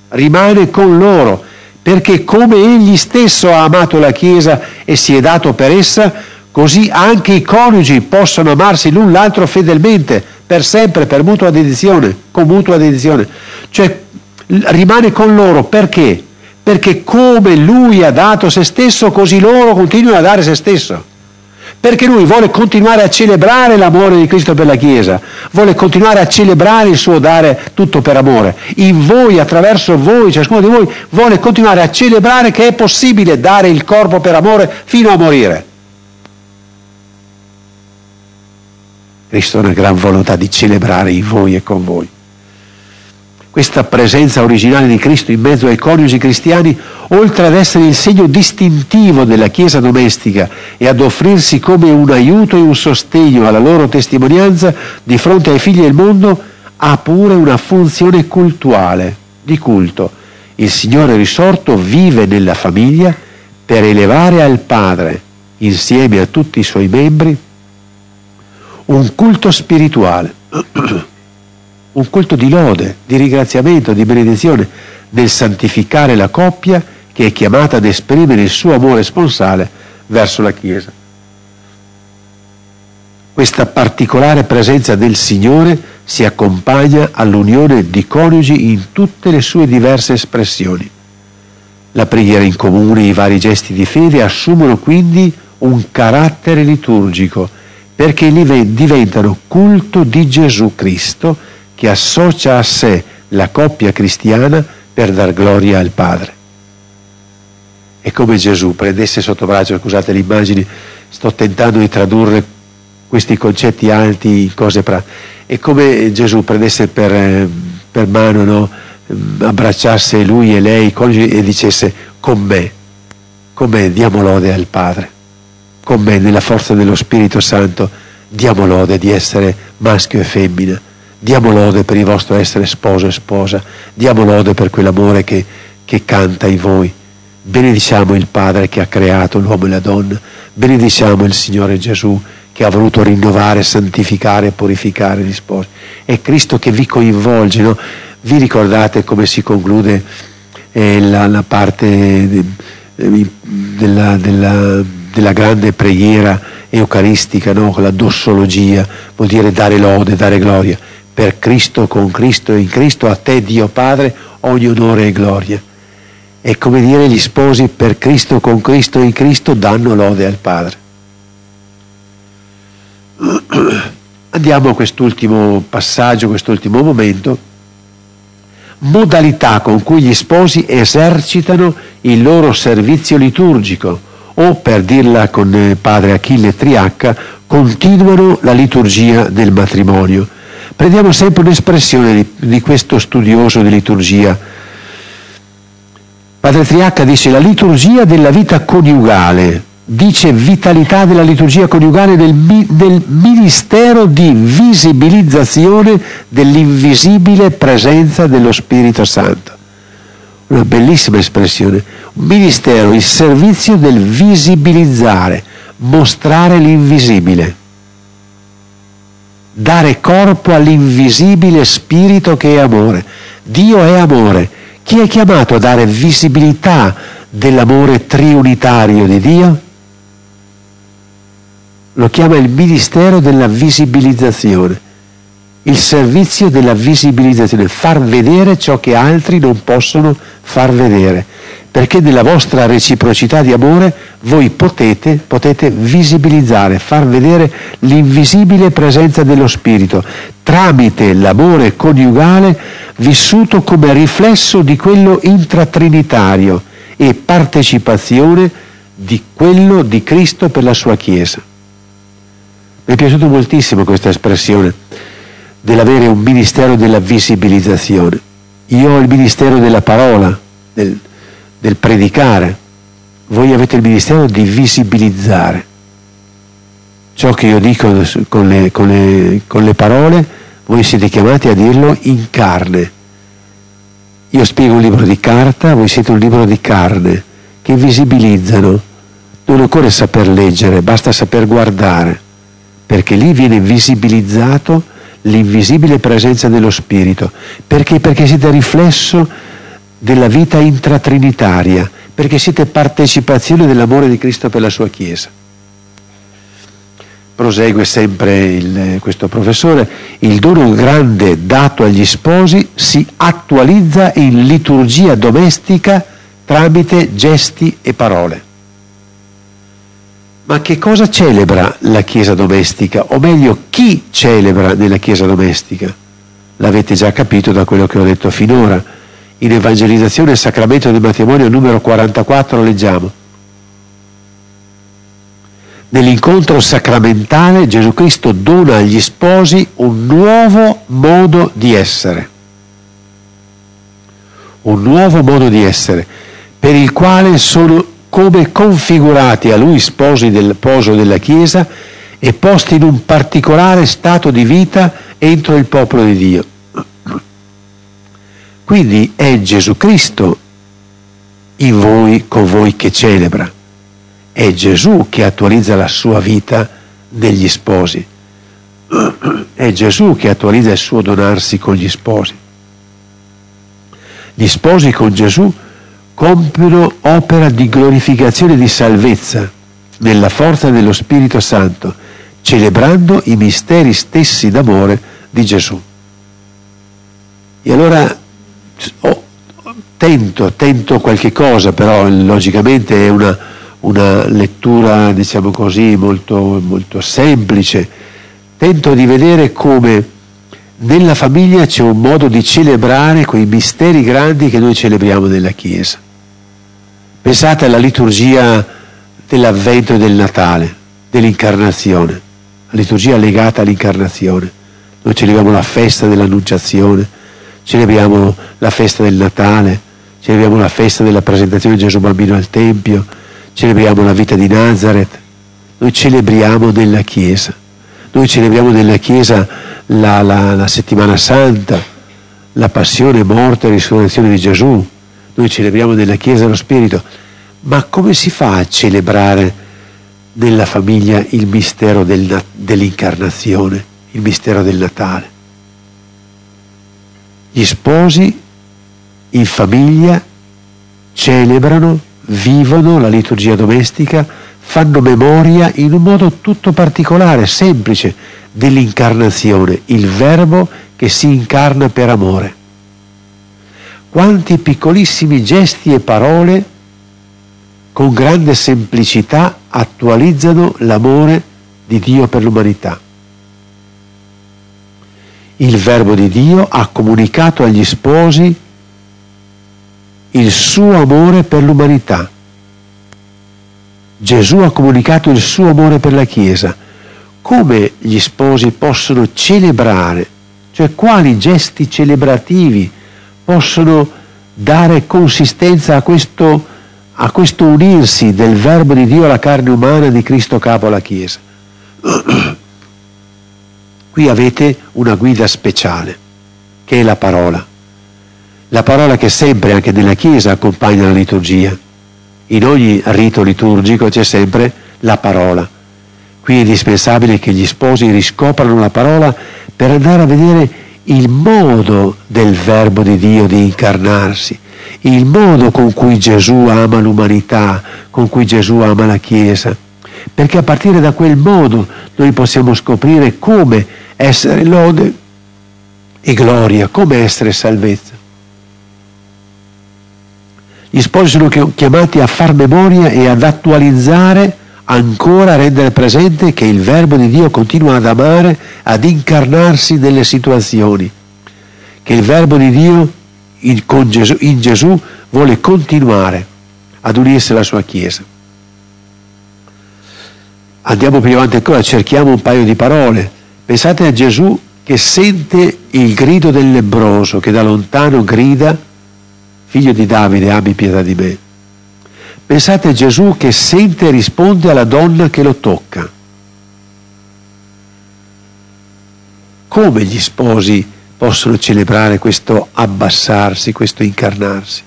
rimane con loro, perché come egli stesso ha amato la Chiesa e si è dato per essa, così anche i coniugi possono amarsi l'un l'altro fedelmente per sempre, per mutua dedizione, con mutua dedizione. Cioè rimane con loro perché? Perché come lui ha dato se stesso, così loro continuano a dare se stesso. Perché lui vuole continuare a celebrare l'amore di Cristo per la Chiesa, vuole continuare a celebrare il suo dare tutto per amore. In voi, attraverso voi, ciascuno di voi, vuole continuare a celebrare che è possibile dare il corpo per amore fino a morire. Cristo ha una gran volontà di celebrare in voi e con voi. Questa presenza originale di Cristo in mezzo ai coniugi cristiani, oltre ad essere il segno distintivo della Chiesa domestica e ad offrirsi come un aiuto e un sostegno alla loro testimonianza di fronte ai figli del mondo, ha pure una funzione cultuale, di culto. Il Signore risorto vive nella famiglia per elevare al Padre, insieme a tutti i suoi membri, un culto spirituale, un culto di lode, di ringraziamento, di benedizione, nel santificare la coppia che è chiamata ad esprimere il suo amore sponsale verso la Chiesa. Questa particolare presenza del Signore si accompagna all'unione di coniugi in tutte le sue diverse espressioni. La preghiera in comune i vari gesti di fede assumono quindi un carattere liturgico perché diventano culto di Gesù Cristo che associa a sé la coppia cristiana per dar gloria al Padre. È come Gesù prendesse sotto braccio, scusate le immagini, sto tentando di tradurre questi concetti alti in cose pratiche. È come Gesù prendesse per, per mano, no? abbracciasse lui e lei e dicesse con me, con me diamo lode al Padre con me nella forza dello Spirito Santo, diamo lode di essere maschio e femmina, diamo lode per il vostro essere sposo e sposa, diamo lode per quell'amore che, che canta in voi. Benediciamo il Padre che ha creato l'uomo e la donna, benediciamo il Signore Gesù che ha voluto rinnovare, santificare e purificare gli sposi. È Cristo che vi coinvolge, no? Vi ricordate come si conclude eh, la, la, parte de, de, della, della della grande preghiera eucaristica, no? la dossologia, vuol dire dare lode, dare gloria. Per Cristo, con Cristo e in Cristo, a te Dio Padre, ogni onore e gloria. È come dire gli sposi per Cristo, con Cristo e in Cristo danno lode al Padre. Andiamo a quest'ultimo passaggio, quest'ultimo momento. Modalità con cui gli sposi esercitano il loro servizio liturgico o per dirla con eh, padre Achille Triacca, continuano la liturgia del matrimonio. Prendiamo sempre un'espressione di, di questo studioso di liturgia. Padre Triacca dice la liturgia della vita coniugale, dice vitalità della liturgia coniugale nel, nel ministero di visibilizzazione dell'invisibile presenza dello Spirito Santo. Una bellissima espressione ministero, il servizio del visibilizzare, mostrare l'invisibile, dare corpo all'invisibile spirito che è amore. Dio è amore. Chi è chiamato a dare visibilità dell'amore triunitario di Dio? lo chiama il ministero della visibilizzazione, il servizio della visibilizzazione, far vedere ciò che altri non possono far vedere, perché nella vostra reciprocità di amore voi potete, potete visibilizzare, far vedere l'invisibile presenza dello Spirito tramite l'amore coniugale vissuto come riflesso di quello intratrinitario e partecipazione di quello di Cristo per la sua Chiesa. Mi è piaciuta moltissimo questa espressione dell'avere un ministero della visibilizzazione. Io ho il ministero della parola, del, del predicare. Voi avete il ministero di visibilizzare. Ciò che io dico con le, con le, con le parole, voi siete chiamati a dirlo in carne. Io spiego un libro di carta, voi siete un libro di carne, che visibilizzano. Non occorre saper leggere, basta saper guardare perché lì viene visibilizzato l'invisibile presenza dello Spirito. Perché? Perché siete riflesso della vita intratrinitaria, perché siete partecipazione dell'amore di Cristo per la sua Chiesa. Prosegue sempre il, questo professore, il dono grande dato agli sposi si attualizza in liturgia domestica tramite gesti e parole. Ma che cosa celebra la Chiesa domestica? O meglio, chi celebra nella Chiesa domestica? L'avete già capito da quello che ho detto finora. In Evangelizzazione e Sacramento del Matrimonio numero 44 leggiamo. Nell'incontro sacramentale Gesù Cristo dona agli sposi un nuovo modo di essere. Un nuovo modo di essere, per il quale sono come configurati a lui sposi del poso della Chiesa e posti in un particolare stato di vita entro il popolo di Dio. Quindi è Gesù Cristo in voi, con voi che celebra. È Gesù che attualizza la sua vita degli sposi. È Gesù che attualizza il suo donarsi con gli sposi. Gli sposi con Gesù compiono opera di glorificazione e di salvezza nella forza dello Spirito Santo, celebrando i misteri stessi d'amore di Gesù. E allora oh, tento, tento qualche cosa, però logicamente è una, una lettura, diciamo così, molto, molto semplice. Tento di vedere come nella famiglia c'è un modo di celebrare quei misteri grandi che noi celebriamo nella Chiesa. Pensate alla liturgia dell'avvento e del Natale, dell'incarnazione, la liturgia legata all'incarnazione. Noi celebriamo la festa dell'annunciazione, celebriamo la festa del Natale, celebriamo la festa della presentazione di Gesù bambino al Tempio, celebriamo la vita di Nazareth, noi celebriamo nella Chiesa, noi celebriamo nella Chiesa la, la, la settimana santa, la passione, morte e risurrezione di Gesù, noi celebriamo nella Chiesa lo Spirito, ma come si fa a celebrare nella famiglia il mistero del, dell'incarnazione, il mistero del Natale? Gli sposi in famiglia celebrano, vivono la liturgia domestica, fanno memoria in un modo tutto particolare, semplice, dell'incarnazione, il verbo che si incarna per amore quanti piccolissimi gesti e parole con grande semplicità attualizzano l'amore di Dio per l'umanità. Il Verbo di Dio ha comunicato agli sposi il suo amore per l'umanità. Gesù ha comunicato il suo amore per la Chiesa. Come gli sposi possono celebrare, cioè quali gesti celebrativi possono dare consistenza a questo, a questo unirsi del verbo di Dio alla carne umana di Cristo capo alla Chiesa. Qui avete una guida speciale, che è la parola. La parola che sempre, anche nella Chiesa, accompagna la liturgia. In ogni rito liturgico c'è sempre la parola. Qui è indispensabile che gli sposi riscoprano la parola per andare a vedere il modo del Verbo di Dio di incarnarsi, il modo con cui Gesù ama l'umanità, con cui Gesù ama la Chiesa, perché a partire da quel modo noi possiamo scoprire come essere lode e gloria, come essere salvezza. Gli sposi sono chiamati a far memoria e ad attualizzare ancora a rendere presente che il Verbo di Dio continua ad amare, ad incarnarsi nelle situazioni, che il Verbo di Dio in, Gesù, in Gesù vuole continuare ad unirsi alla sua Chiesa. Andiamo più avanti ancora, cerchiamo un paio di parole. Pensate a Gesù che sente il grido del lebroso che da lontano grida, figlio di Davide, abbi pietà di me. Pensate a Gesù che sente e risponde alla donna che lo tocca. Come gli sposi possono celebrare questo abbassarsi, questo incarnarsi?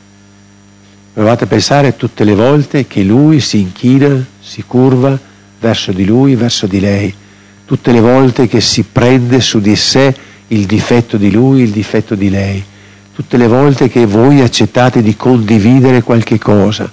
Provate a pensare tutte le volte che lui si inchina, si curva verso di lui, verso di lei, tutte le volte che si prende su di sé il difetto di lui, il difetto di lei, tutte le volte che voi accettate di condividere qualche cosa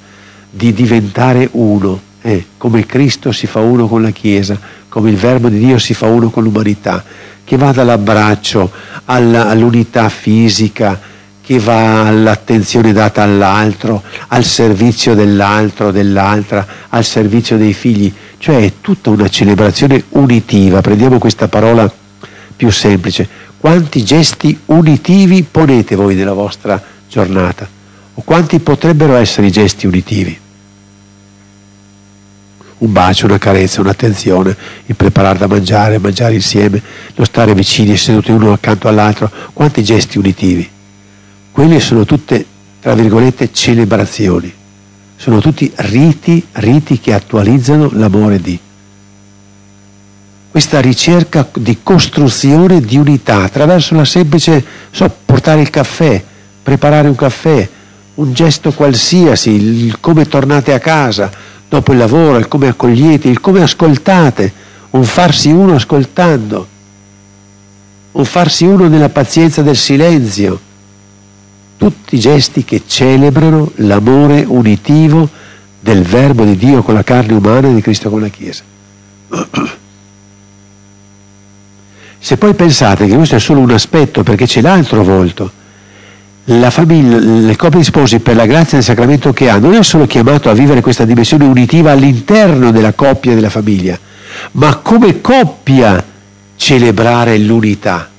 di diventare uno, eh, come Cristo si fa uno con la Chiesa, come il Verbo di Dio si fa uno con l'umanità, che va dall'abbraccio alla, all'unità fisica, che va all'attenzione data all'altro, al servizio dell'altro, dell'altra, al servizio dei figli, cioè è tutta una celebrazione unitiva, prendiamo questa parola più semplice, quanti gesti unitivi ponete voi nella vostra giornata? O quanti potrebbero essere i gesti unitivi? Un bacio, una carezza, un'attenzione, il preparare da mangiare, mangiare insieme, lo stare vicini, seduti uno accanto all'altro, quanti gesti unitivi. Quelle sono tutte, tra virgolette, celebrazioni. Sono tutti riti, riti che attualizzano l'amore di. Questa ricerca di costruzione di unità attraverso la semplice, so, portare il caffè, preparare un caffè, un gesto qualsiasi, il come tornate a casa dopo il lavoro, il come accogliete, il come ascoltate, un farsi uno ascoltando, un farsi uno nella pazienza del silenzio, tutti gesti che celebrano l'amore unitivo del Verbo di Dio con la carne umana e di Cristo con la Chiesa. Se poi pensate che questo è solo un aspetto perché c'è l'altro volto, la famiglia, le coppie di sposi per la grazia del sacramento che ha, non è solo chiamato a vivere questa dimensione unitiva all'interno della coppia e della famiglia, ma come coppia celebrare l'unità.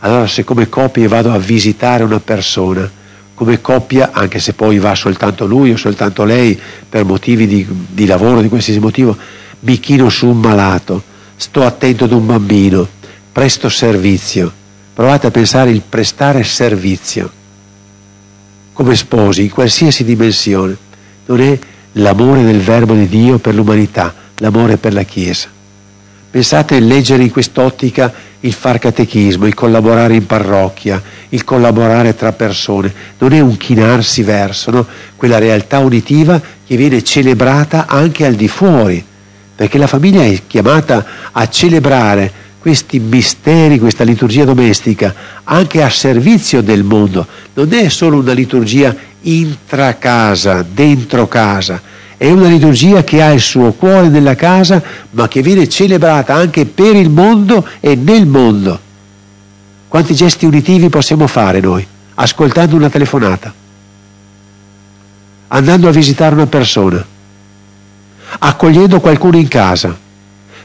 Allora se come coppia vado a visitare una persona, come coppia, anche se poi va soltanto lui o soltanto lei per motivi di, di lavoro, di qualsiasi motivo, mi chino su un malato, sto attento ad un bambino, presto servizio Provate a pensare il prestare servizio come sposi in qualsiasi dimensione. Non è l'amore del Verbo di Dio per l'umanità, l'amore per la Chiesa. Pensate a leggere in quest'ottica il far catechismo, il collaborare in parrocchia, il collaborare tra persone. Non è un chinarsi verso no? quella realtà unitiva che viene celebrata anche al di fuori, perché la famiglia è chiamata a celebrare questi misteri, questa liturgia domestica, anche a servizio del mondo. Non è solo una liturgia intra casa, dentro casa, è una liturgia che ha il suo cuore nella casa, ma che viene celebrata anche per il mondo e nel mondo. Quanti gesti unitivi possiamo fare noi? Ascoltando una telefonata, andando a visitare una persona, accogliendo qualcuno in casa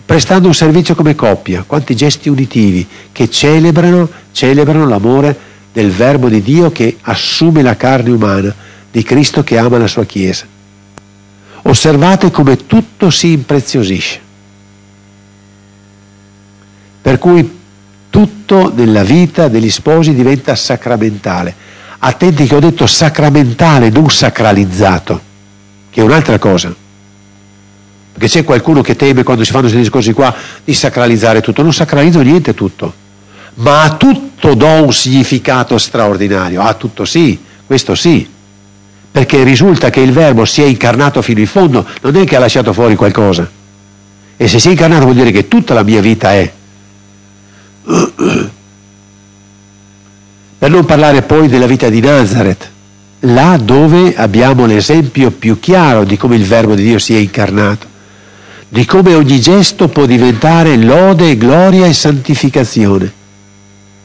prestando un servizio come coppia, quanti gesti uditivi che celebrano, celebrano l'amore del Verbo di Dio che assume la carne umana, di Cristo che ama la sua Chiesa. Osservate come tutto si impreziosisce. Per cui tutto nella vita degli sposi diventa sacramentale. Attenti che ho detto sacramentale, non sacralizzato, che è un'altra cosa. Perché c'è qualcuno che teme quando si fanno questi discorsi qua di sacralizzare tutto. Non sacralizzo niente tutto, ma a tutto do un significato straordinario. A tutto sì, questo sì. Perché risulta che il verbo si è incarnato fino in fondo, non è che ha lasciato fuori qualcosa. E se si è incarnato vuol dire che tutta la mia vita è. Per non parlare poi della vita di Nazareth, là dove abbiamo l'esempio più chiaro di come il verbo di Dio si è incarnato di come ogni gesto può diventare lode, gloria e santificazione.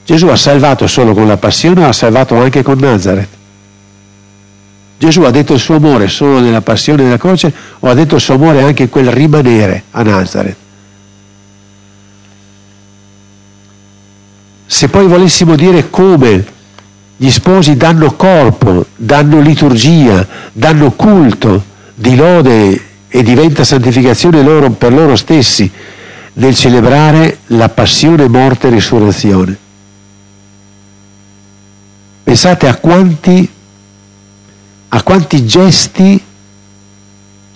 Gesù ha salvato solo con la passione, ha salvato anche con Nazareth. Gesù ha detto il suo amore solo nella passione della croce o ha detto il suo amore anche quel rimanere a Nazareth? Se poi volessimo dire come gli sposi danno corpo, danno liturgia, danno culto di lode e diventa santificazione loro, per loro stessi nel celebrare la passione, morte e risurrezione. Pensate a quanti a quanti gesti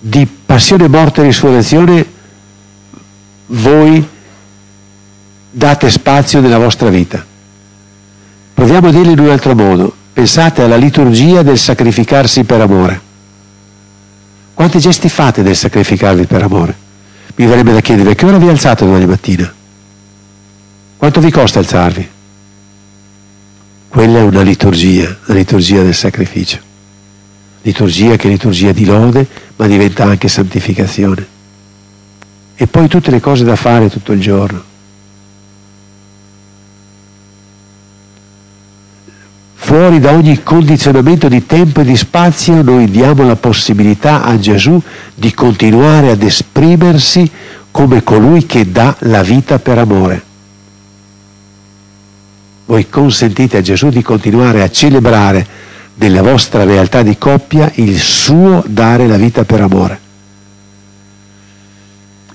di passione, morte e risurrezione voi date spazio nella vostra vita. Proviamo a dirlo in un altro modo. Pensate alla liturgia del sacrificarsi per amore. Quanti gesti fate del sacrificarvi per amore? Mi verrebbe da chiedere che ora vi alzate domani mattina? Quanto vi costa alzarvi? Quella è una liturgia, la liturgia del sacrificio liturgia che è liturgia di lode, ma diventa anche santificazione. E poi tutte le cose da fare tutto il giorno. Fuori da ogni condizionamento di tempo e di spazio noi diamo la possibilità a Gesù di continuare ad esprimersi come colui che dà la vita per amore. Voi consentite a Gesù di continuare a celebrare della vostra realtà di coppia il suo dare la vita per amore.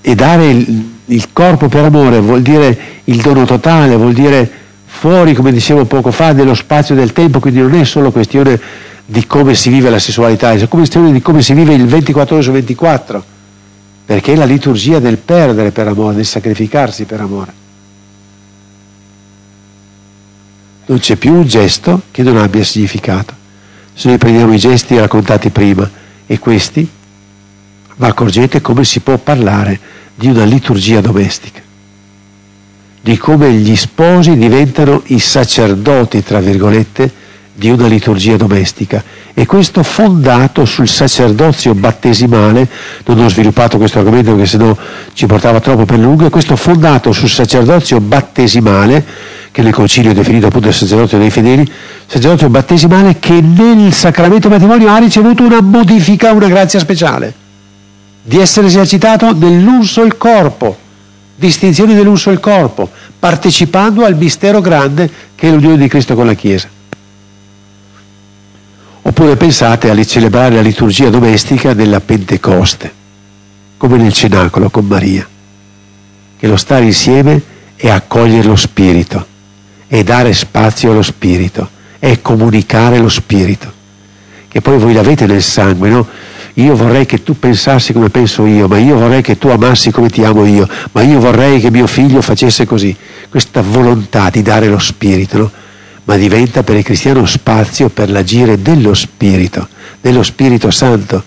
E dare il, il corpo per amore vuol dire il dono totale, vuol dire fuori, come dicevo poco fa, dello spazio e del tempo, quindi non è solo questione di come si vive la sessualità, è questione di come si vive il 24 ore su 24, perché è la liturgia del perdere per amore, del sacrificarsi per amore. Non c'è più un gesto che non abbia significato se noi prendiamo i gesti raccontati prima e questi, vi accorgete come si può parlare di una liturgia domestica, di come gli sposi diventano i sacerdoti, tra virgolette, di una liturgia domestica e questo fondato sul sacerdozio battesimale, non ho sviluppato questo argomento perché sennò ci portava troppo per lungo, questo fondato sul sacerdozio battesimale che nel concilio è definito appunto il sacerdozio dei fedeli, sacerdozio battesimale che nel sacramento matrimonio ha ricevuto una modifica, una grazia speciale, di essere esercitato nell'uso il corpo, distinzione dell'uso il corpo, partecipando al mistero grande che è l'unione di Cristo con la Chiesa. Oppure pensate a celebrare la liturgia domestica della Pentecoste, come nel cenacolo con Maria, che lo stare insieme è accogliere lo Spirito è dare spazio allo Spirito, è comunicare lo Spirito, che poi voi l'avete nel sangue, no? Io vorrei che tu pensassi come penso io, ma io vorrei che tu amassi come ti amo io, ma io vorrei che mio figlio facesse così. Questa volontà di dare lo Spirito, no? Ma diventa per il cristiano spazio per l'agire dello Spirito, dello Spirito Santo,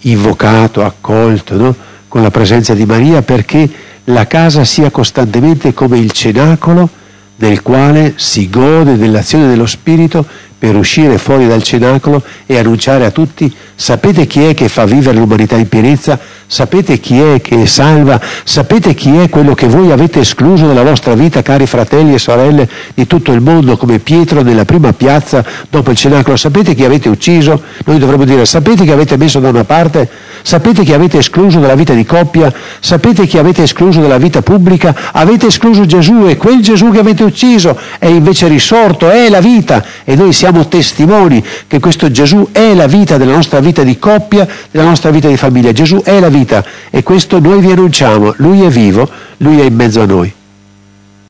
invocato, accolto, no? con la presenza di Maria, perché la casa sia costantemente come il cenacolo nel quale si gode dell'azione dello Spirito per uscire fuori dal cenacolo e annunciare a tutti, sapete chi è che fa vivere l'umanità in pienezza? Sapete chi è che salva? Sapete chi è quello che voi avete escluso dalla vostra vita, cari fratelli e sorelle di tutto il mondo, come Pietro nella prima piazza dopo il cenacolo? Sapete chi avete ucciso? Noi dovremmo dire, sapete chi avete messo da una parte? Sapete chi avete escluso dalla vita di coppia? Sapete chi avete escluso dalla vita pubblica? Avete escluso Gesù e quel Gesù che avete ucciso è invece risorto, è la vita e noi siamo testimoni che questo Gesù è la vita della nostra vita di coppia, della nostra vita di famiglia. Gesù è la vita e questo noi vi annunciamo, Lui è vivo, Lui è in mezzo a noi.